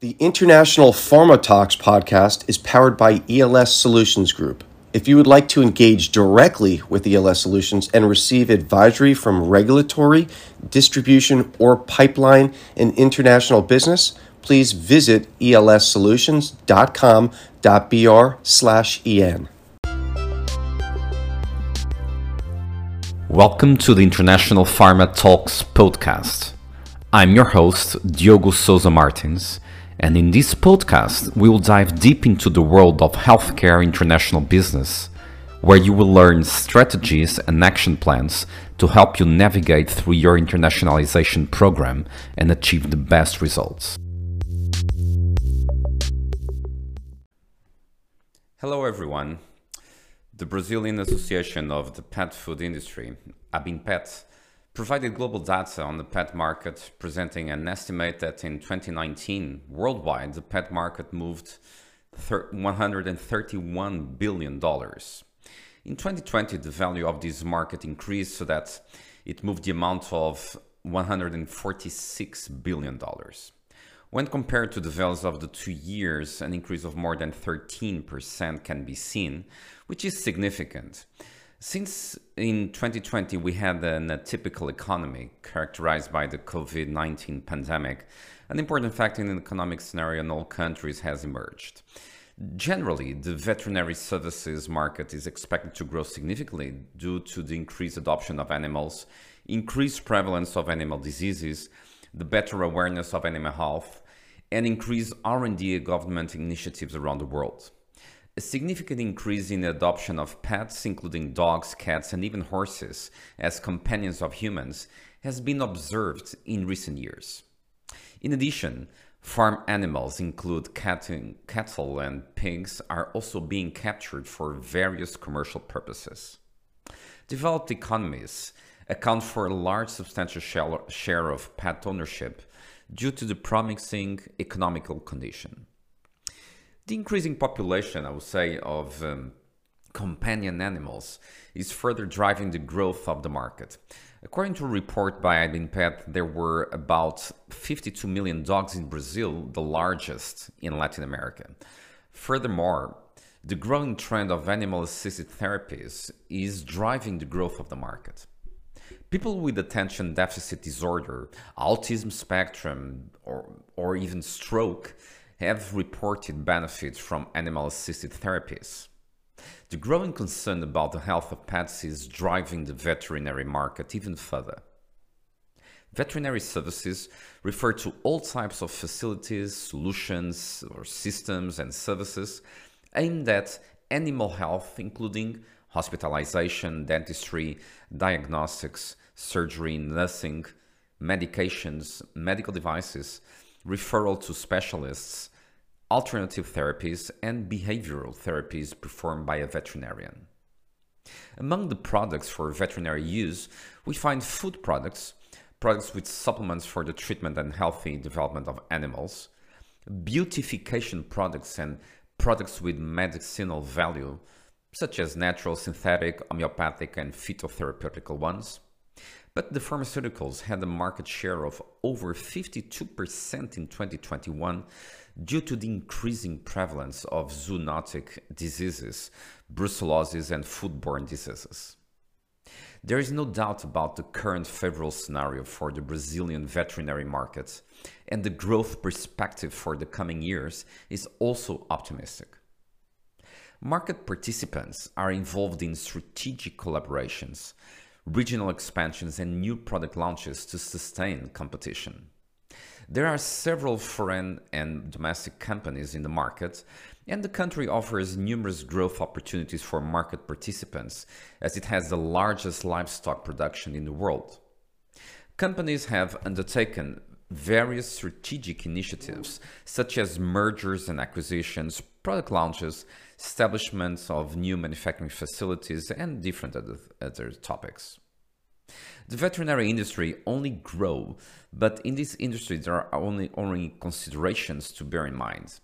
The International Pharma Talks podcast is powered by ELS Solutions Group. If you would like to engage directly with ELS Solutions and receive advisory from regulatory, distribution, or pipeline and international business, please visit elssolutions.com.br slash en. Welcome to the International Pharma Talks podcast. I'm your host, Diogo Souza Martins and in this podcast, we will dive deep into the world of healthcare international business, where you will learn strategies and action plans to help you navigate through your internationalization program and achieve the best results. Hello, everyone. The Brazilian Association of the Pet Food Industry, ABINPET, provided global data on the pet market, presenting an estimate that in 2019, worldwide, the pet market moved $131 billion. In 2020, the value of this market increased so that it moved the amount of $146 billion. When compared to the values of the two years, an increase of more than 13% can be seen, which is significant. Since in 2020 we had an atypical economy characterized by the COVID 19 pandemic, an important factor in the economic scenario in all countries has emerged. Generally, the veterinary services market is expected to grow significantly due to the increased adoption of animals, increased prevalence of animal diseases, the better awareness of animal health, and increased R&D government initiatives around the world. A significant increase in the adoption of pets, including dogs, cats, and even horses, as companions of humans, has been observed in recent years. In addition, farm animals include cattle and pigs are also being captured for various commercial purposes. Developed economies account for a large substantial share of pet ownership due to the promising economical condition. The increasing population, I would say, of um, companion animals is further driving the growth of the market. According to a report by ABINPET, there were about 52 million dogs in Brazil, the largest in Latin America. Furthermore, the growing trend of animal assisted therapies is driving the growth of the market. People with attention deficit disorder, autism spectrum, or, or even stroke have reported benefits from animal-assisted therapies. The growing concern about the health of pets is driving the veterinary market even further. Veterinary services refer to all types of facilities, solutions, or systems and services aimed at animal health, including hospitalization, dentistry, diagnostics, surgery, nursing, medications, medical devices, referral to specialists, alternative therapies, and behavioral therapies performed by a veterinarian. Among the products for veterinary use, we find food products, products with supplements for the treatment and healthy development of animals, beautification products and products with medicinal value, such as natural, synthetic, homeopathic, and phytotherapeutical ones, but the pharmaceuticals had a market share of over 52% in 2021 due to the increasing prevalence of zoonotic diseases, brucellosis, and foodborne diseases. There is no doubt about the current favorable scenario for the Brazilian veterinary market, and the growth perspective for the coming years is also optimistic. Market participants are involved in strategic collaborations regional expansions and new product launches to sustain competition. There are several foreign and domestic companies in the market, and the country offers numerous growth opportunities for market participants as it has the largest livestock production in the world. Companies have undertaken various strategic initiatives such as mergers and acquisitions, product launches, establishments of new manufacturing facilities, and different other, other topics. The veterinary industry only grow, but in this industry there are only, only considerations to bear in mind.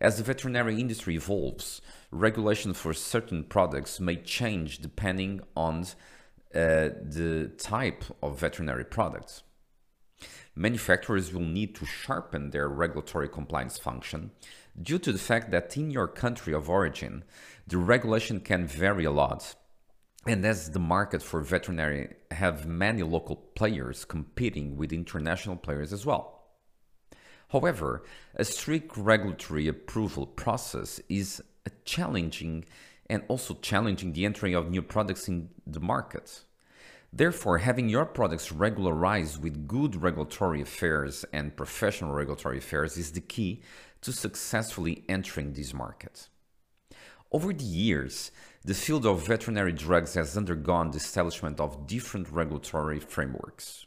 As the veterinary industry evolves, regulation for certain products may change depending on uh, the type of veterinary products. Manufacturers will need to sharpen their regulatory compliance function due to the fact that in your country of origin, the regulation can vary a lot. And as the market for veterinary have many local players competing with international players as well. However, a strict regulatory approval process is challenging and also challenging the entry of new products in the market. Therefore, having your products regularized with good regulatory affairs and professional regulatory affairs is the key to successfully entering these markets. Over the years, the field of veterinary drugs has undergone the establishment of different regulatory frameworks.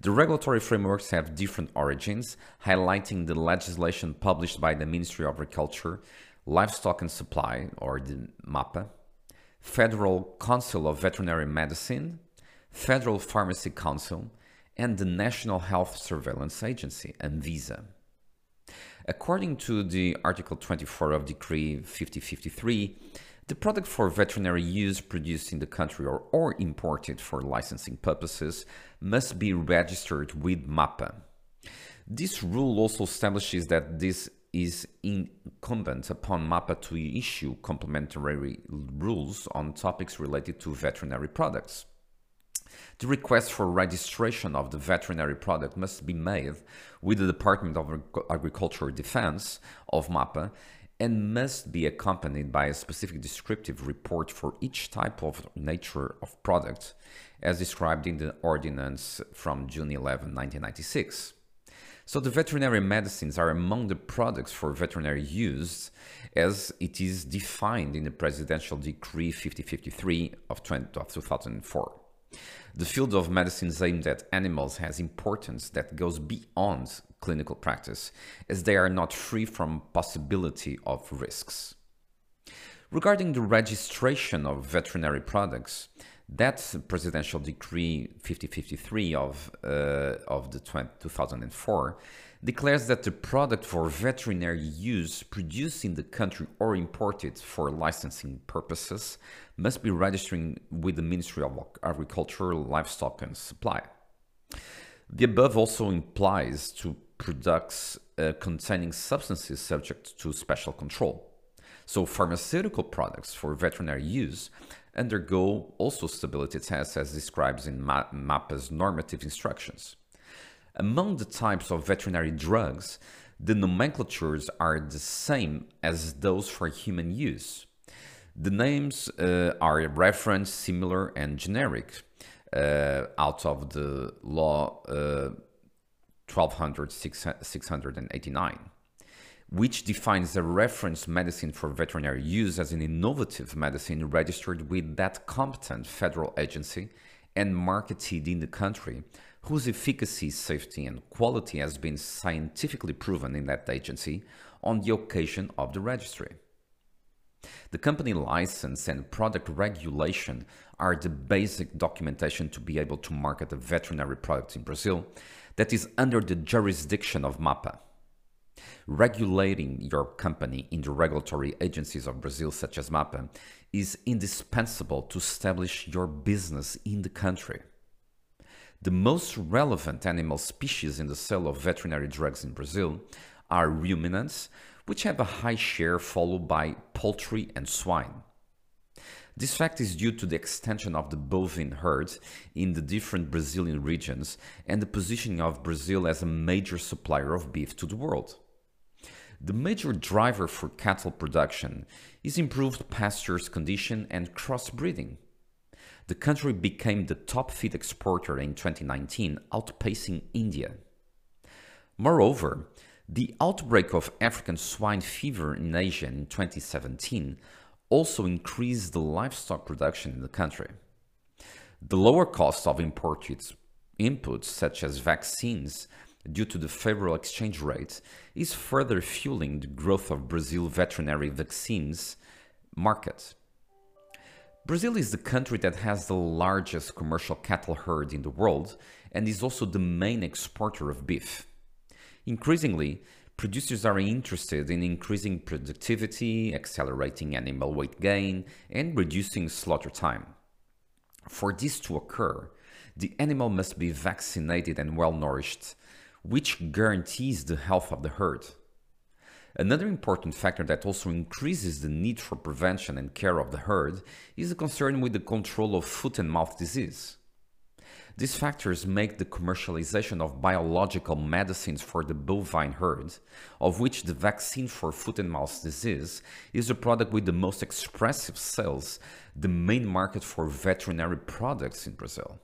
The regulatory frameworks have different origins, highlighting the legislation published by the Ministry of Agriculture, Livestock and Supply, or the MAPA, Federal Council of Veterinary Medicine, Federal Pharmacy Council, and the National Health Surveillance Agency, ANVISA. According to the Article 24 of Decree 5053, the product for veterinary use produced in the country or, or imported for licensing purposes must be registered with MAPA. This rule also establishes that this is incumbent upon MAPA to issue complementary rules on topics related to veterinary products. The request for registration of the veterinary product must be made with the Department of Agriculture Defense of MAPA and must be accompanied by a specific descriptive report for each type of nature of product, as described in the ordinance from June 11, 1996. So the veterinary medicines are among the products for veterinary use as it is defined in the Presidential Decree 5053 of, 20, of 2004. The field of medicines aimed at animals has importance that goes beyond clinical practice, as they are not free from possibility of risks. Regarding the registration of veterinary products, that presidential decree 5053 of, uh, of the 20, 2004 declares that the product for veterinary use produced in the country or imported for licensing purposes must be registering with the Ministry of Agriculture, Livestock and Supply. The above also implies to products uh, containing substances subject to special control. So pharmaceutical products for veterinary use undergo also stability tests as described in MAPA's normative instructions. Among the types of veterinary drugs, the nomenclatures are the same as those for human use. The names uh, are referenced, similar, and generic uh, out of the law uh, 1200-689, which defines a reference medicine for veterinary use as an innovative medicine registered with that competent federal agency and marketed in the country whose efficacy, safety, and quality has been scientifically proven in that agency on the occasion of the registry. The company license and product regulation are the basic documentation to be able to market a veterinary product in Brazil that is under the jurisdiction of MAPA. Regulating your company in the regulatory agencies of Brazil, such as MAPA, is indispensable to establish your business in the country. The most relevant animal species in the sale of veterinary drugs in Brazil are ruminants, which have a high share, followed by poultry and swine. This fact is due to the extension of the bovine herd in the different Brazilian regions and the positioning of Brazil as a major supplier of beef to the world. The major driver for cattle production is improved pastures condition and crossbreeding the country became the top feed exporter in 2019, outpacing India. Moreover, the outbreak of African swine fever in Asia in 2017 also increased the livestock production in the country. The lower cost of imported inputs, such as vaccines, due to the favorable exchange rate, is further fueling the growth of Brazil veterinary vaccines market. Brazil is the country that has the largest commercial cattle herd in the world and is also the main exporter of beef. Increasingly, producers are interested in increasing productivity, accelerating animal weight gain, and reducing slaughter time. For this to occur, the animal must be vaccinated and well nourished, which guarantees the health of the herd. Another important factor that also increases the need for prevention and care of the herd is the concern with the control of foot and mouth disease. These factors make the commercialization of biological medicines for the bovine herd, of which the vaccine for foot and mouth disease is the product with the most expressive sales, the main market for veterinary products in Brazil.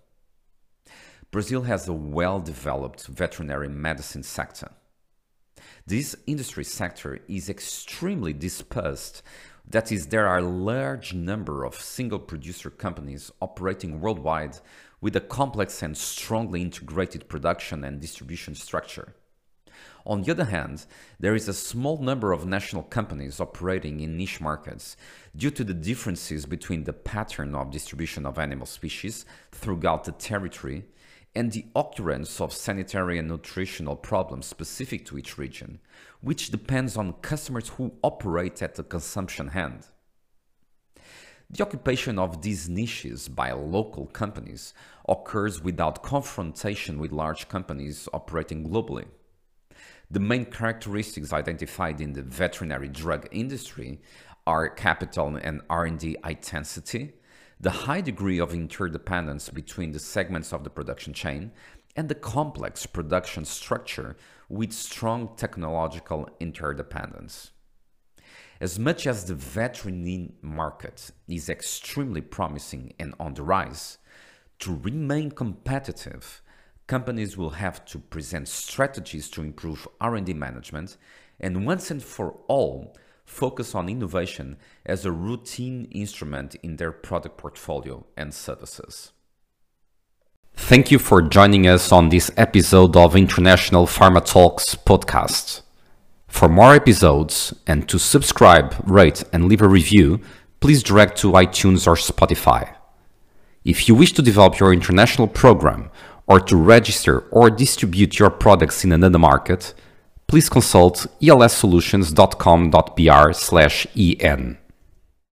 Brazil has a well developed veterinary medicine sector. This industry sector is extremely dispersed. That is, there are a large number of single producer companies operating worldwide with a complex and strongly integrated production and distribution structure. On the other hand, there is a small number of national companies operating in niche markets due to the differences between the pattern of distribution of animal species throughout the territory and the occurrence of sanitary and nutritional problems specific to each region, which depends on customers who operate at the consumption hand. The occupation of these niches by local companies occurs without confrontation with large companies operating globally. The main characteristics identified in the veterinary drug industry are capital and R&D intensity, the high degree of interdependence between the segments of the production chain, and the complex production structure with strong technological interdependence. As much as the veterinary market is extremely promising and on the rise, to remain competitive, companies will have to present strategies to improve R&D management and once and for all focus on innovation as a routine instrument in their product portfolio and services. Thank you for joining us on this episode of International Pharma Talks podcast. For more episodes and to subscribe, rate, and leave a review, please direct to iTunes or Spotify. If you wish to develop your international program or to register or distribute your products in another market, please consult elssolutions.com.br/en.